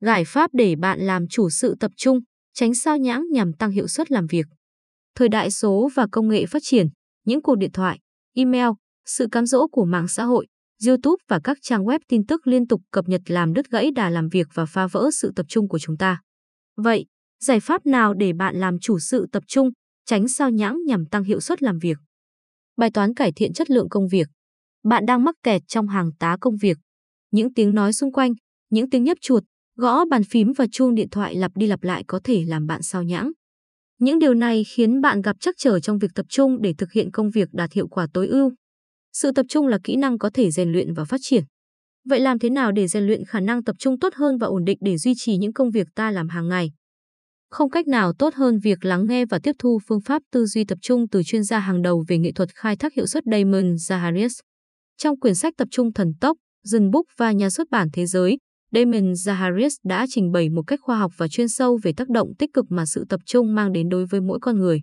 Giải pháp để bạn làm chủ sự tập trung, tránh sao nhãng nhằm tăng hiệu suất làm việc. Thời đại số và công nghệ phát triển, những cuộc điện thoại, email, sự cám dỗ của mạng xã hội, YouTube và các trang web tin tức liên tục cập nhật làm đứt gãy đà làm việc và phá vỡ sự tập trung của chúng ta. Vậy, giải pháp nào để bạn làm chủ sự tập trung, tránh sao nhãng nhằm tăng hiệu suất làm việc? Bài toán cải thiện chất lượng công việc. Bạn đang mắc kẹt trong hàng tá công việc. Những tiếng nói xung quanh, những tiếng nhấp chuột, gõ bàn phím và chuông điện thoại lặp đi lặp lại có thể làm bạn sao nhãng. Những điều này khiến bạn gặp trắc trở trong việc tập trung để thực hiện công việc đạt hiệu quả tối ưu. Sự tập trung là kỹ năng có thể rèn luyện và phát triển. Vậy làm thế nào để rèn luyện khả năng tập trung tốt hơn và ổn định để duy trì những công việc ta làm hàng ngày? Không cách nào tốt hơn việc lắng nghe và tiếp thu phương pháp tư duy tập trung từ chuyên gia hàng đầu về nghệ thuật khai thác hiệu suất Damon Zaharias. Trong quyển sách Tập trung thần tốc, dần Book và nhà xuất bản thế giới, Damon Zaharias đã trình bày một cách khoa học và chuyên sâu về tác động tích cực mà sự tập trung mang đến đối với mỗi con người.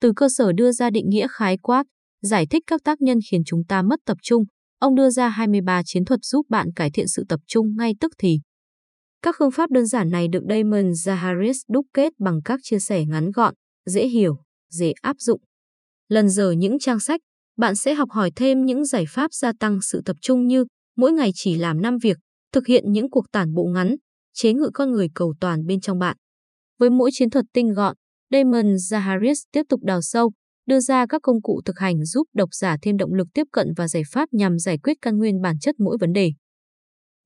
Từ cơ sở đưa ra định nghĩa khái quát, giải thích các tác nhân khiến chúng ta mất tập trung, ông đưa ra 23 chiến thuật giúp bạn cải thiện sự tập trung ngay tức thì. Các phương pháp đơn giản này được Damon Zaharis đúc kết bằng các chia sẻ ngắn gọn, dễ hiểu, dễ áp dụng. Lần giờ những trang sách, bạn sẽ học hỏi thêm những giải pháp gia tăng sự tập trung như mỗi ngày chỉ làm 5 việc, thực hiện những cuộc tản bộ ngắn, chế ngự con người cầu toàn bên trong bạn. Với mỗi chiến thuật tinh gọn, Damon Zaharis tiếp tục đào sâu, đưa ra các công cụ thực hành giúp độc giả thêm động lực tiếp cận và giải pháp nhằm giải quyết căn nguyên bản chất mỗi vấn đề.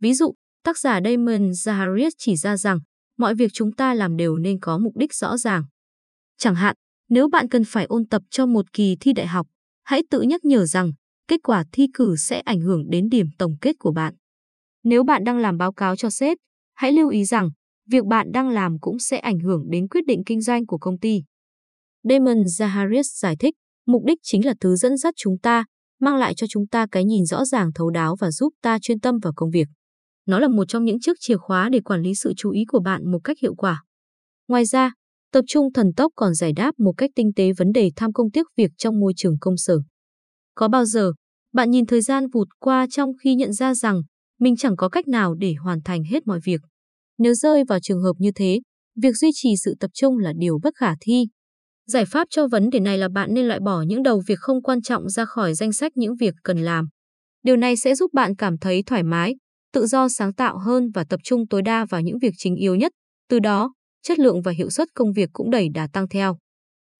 Ví dụ, tác giả Damon Zaharis chỉ ra rằng mọi việc chúng ta làm đều nên có mục đích rõ ràng. Chẳng hạn, nếu bạn cần phải ôn tập cho một kỳ thi đại học, hãy tự nhắc nhở rằng kết quả thi cử sẽ ảnh hưởng đến điểm tổng kết của bạn. Nếu bạn đang làm báo cáo cho sếp, hãy lưu ý rằng việc bạn đang làm cũng sẽ ảnh hưởng đến quyết định kinh doanh của công ty. Damon Zaharis giải thích, mục đích chính là thứ dẫn dắt chúng ta, mang lại cho chúng ta cái nhìn rõ ràng thấu đáo và giúp ta chuyên tâm vào công việc. Nó là một trong những chiếc chìa khóa để quản lý sự chú ý của bạn một cách hiệu quả. Ngoài ra, tập trung thần tốc còn giải đáp một cách tinh tế vấn đề tham công tiếc việc trong môi trường công sở. Có bao giờ, bạn nhìn thời gian vụt qua trong khi nhận ra rằng mình chẳng có cách nào để hoàn thành hết mọi việc. Nếu rơi vào trường hợp như thế, việc duy trì sự tập trung là điều bất khả thi. Giải pháp cho vấn đề này là bạn nên loại bỏ những đầu việc không quan trọng ra khỏi danh sách những việc cần làm. Điều này sẽ giúp bạn cảm thấy thoải mái, tự do sáng tạo hơn và tập trung tối đa vào những việc chính yếu nhất. Từ đó, chất lượng và hiệu suất công việc cũng đẩy đà tăng theo.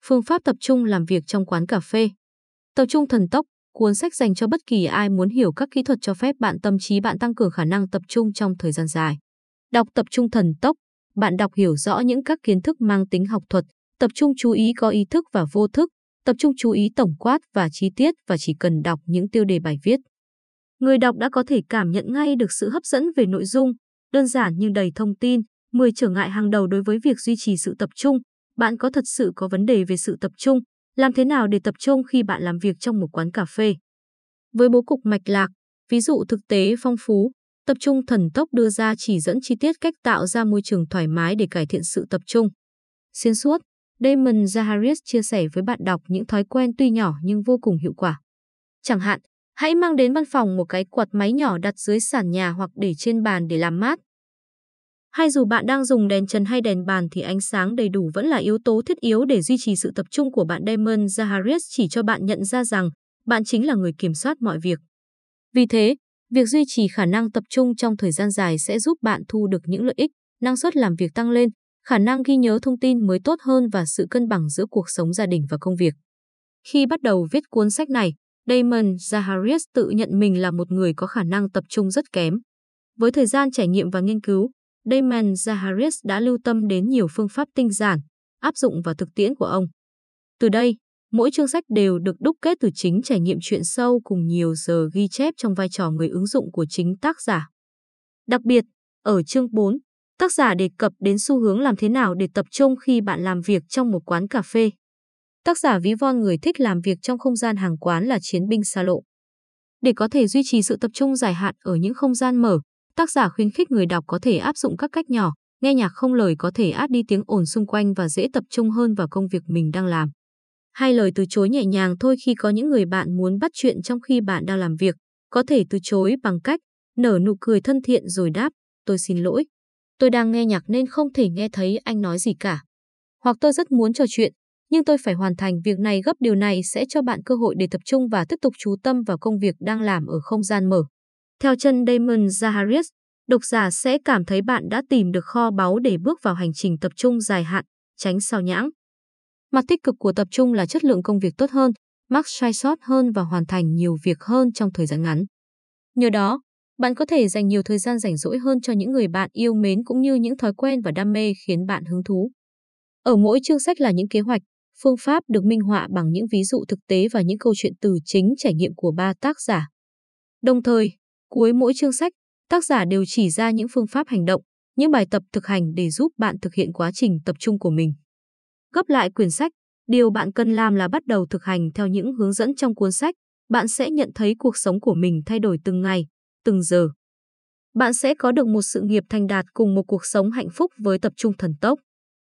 Phương pháp tập trung làm việc trong quán cà phê. Tập trung thần tốc, cuốn sách dành cho bất kỳ ai muốn hiểu các kỹ thuật cho phép bạn tâm trí bạn tăng cường khả năng tập trung trong thời gian dài. Đọc tập trung thần tốc, bạn đọc hiểu rõ những các kiến thức mang tính học thuật, tập trung chú ý có ý thức và vô thức, tập trung chú ý tổng quát và chi tiết và chỉ cần đọc những tiêu đề bài viết. Người đọc đã có thể cảm nhận ngay được sự hấp dẫn về nội dung, đơn giản nhưng đầy thông tin, 10 trở ngại hàng đầu đối với việc duy trì sự tập trung. Bạn có thật sự có vấn đề về sự tập trung, làm thế nào để tập trung khi bạn làm việc trong một quán cà phê? Với bố cục mạch lạc, ví dụ thực tế phong phú, tập trung thần tốc đưa ra chỉ dẫn chi tiết cách tạo ra môi trường thoải mái để cải thiện sự tập trung. Xuyên suốt, Damon Zaharis chia sẻ với bạn đọc những thói quen tuy nhỏ nhưng vô cùng hiệu quả. Chẳng hạn, hãy mang đến văn phòng một cái quạt máy nhỏ đặt dưới sàn nhà hoặc để trên bàn để làm mát. Hay dù bạn đang dùng đèn trần hay đèn bàn thì ánh sáng đầy đủ vẫn là yếu tố thiết yếu để duy trì sự tập trung của bạn. Damon Zaharis chỉ cho bạn nhận ra rằng bạn chính là người kiểm soát mọi việc. Vì thế, việc duy trì khả năng tập trung trong thời gian dài sẽ giúp bạn thu được những lợi ích, năng suất làm việc tăng lên, khả năng ghi nhớ thông tin mới tốt hơn và sự cân bằng giữa cuộc sống gia đình và công việc. Khi bắt đầu viết cuốn sách này, Damon Zaharis tự nhận mình là một người có khả năng tập trung rất kém. Với thời gian trải nghiệm và nghiên cứu, Damon Zaharis đã lưu tâm đến nhiều phương pháp tinh giản, áp dụng vào thực tiễn của ông. Từ đây, mỗi chương sách đều được đúc kết từ chính trải nghiệm chuyện sâu cùng nhiều giờ ghi chép trong vai trò người ứng dụng của chính tác giả. Đặc biệt, ở chương 4, tác giả đề cập đến xu hướng làm thế nào để tập trung khi bạn làm việc trong một quán cà phê. Tác giả ví von người thích làm việc trong không gian hàng quán là chiến binh xa lộ. Để có thể duy trì sự tập trung dài hạn ở những không gian mở, tác giả khuyến khích người đọc có thể áp dụng các cách nhỏ, nghe nhạc không lời có thể át đi tiếng ồn xung quanh và dễ tập trung hơn vào công việc mình đang làm. Hai lời từ chối nhẹ nhàng thôi khi có những người bạn muốn bắt chuyện trong khi bạn đang làm việc, có thể từ chối bằng cách nở nụ cười thân thiện rồi đáp, tôi xin lỗi. Tôi đang nghe nhạc nên không thể nghe thấy anh nói gì cả. Hoặc tôi rất muốn trò chuyện, nhưng tôi phải hoàn thành việc này gấp điều này sẽ cho bạn cơ hội để tập trung và tiếp tục chú tâm vào công việc đang làm ở không gian mở. Theo chân Damon Zaharias, độc giả sẽ cảm thấy bạn đã tìm được kho báu để bước vào hành trình tập trung dài hạn, tránh sao nhãng. Mặt tích cực của tập trung là chất lượng công việc tốt hơn, mắc sai sót hơn và hoàn thành nhiều việc hơn trong thời gian ngắn. Nhờ đó, bạn có thể dành nhiều thời gian rảnh rỗi hơn cho những người bạn yêu mến cũng như những thói quen và đam mê khiến bạn hứng thú. Ở mỗi chương sách là những kế hoạch, phương pháp được minh họa bằng những ví dụ thực tế và những câu chuyện từ chính trải nghiệm của ba tác giả. Đồng thời, cuối mỗi chương sách, tác giả đều chỉ ra những phương pháp hành động, những bài tập thực hành để giúp bạn thực hiện quá trình tập trung của mình. Gấp lại quyển sách, điều bạn cần làm là bắt đầu thực hành theo những hướng dẫn trong cuốn sách, bạn sẽ nhận thấy cuộc sống của mình thay đổi từng ngày, từng giờ. Bạn sẽ có được một sự nghiệp thành đạt cùng một cuộc sống hạnh phúc với tập trung thần tốc.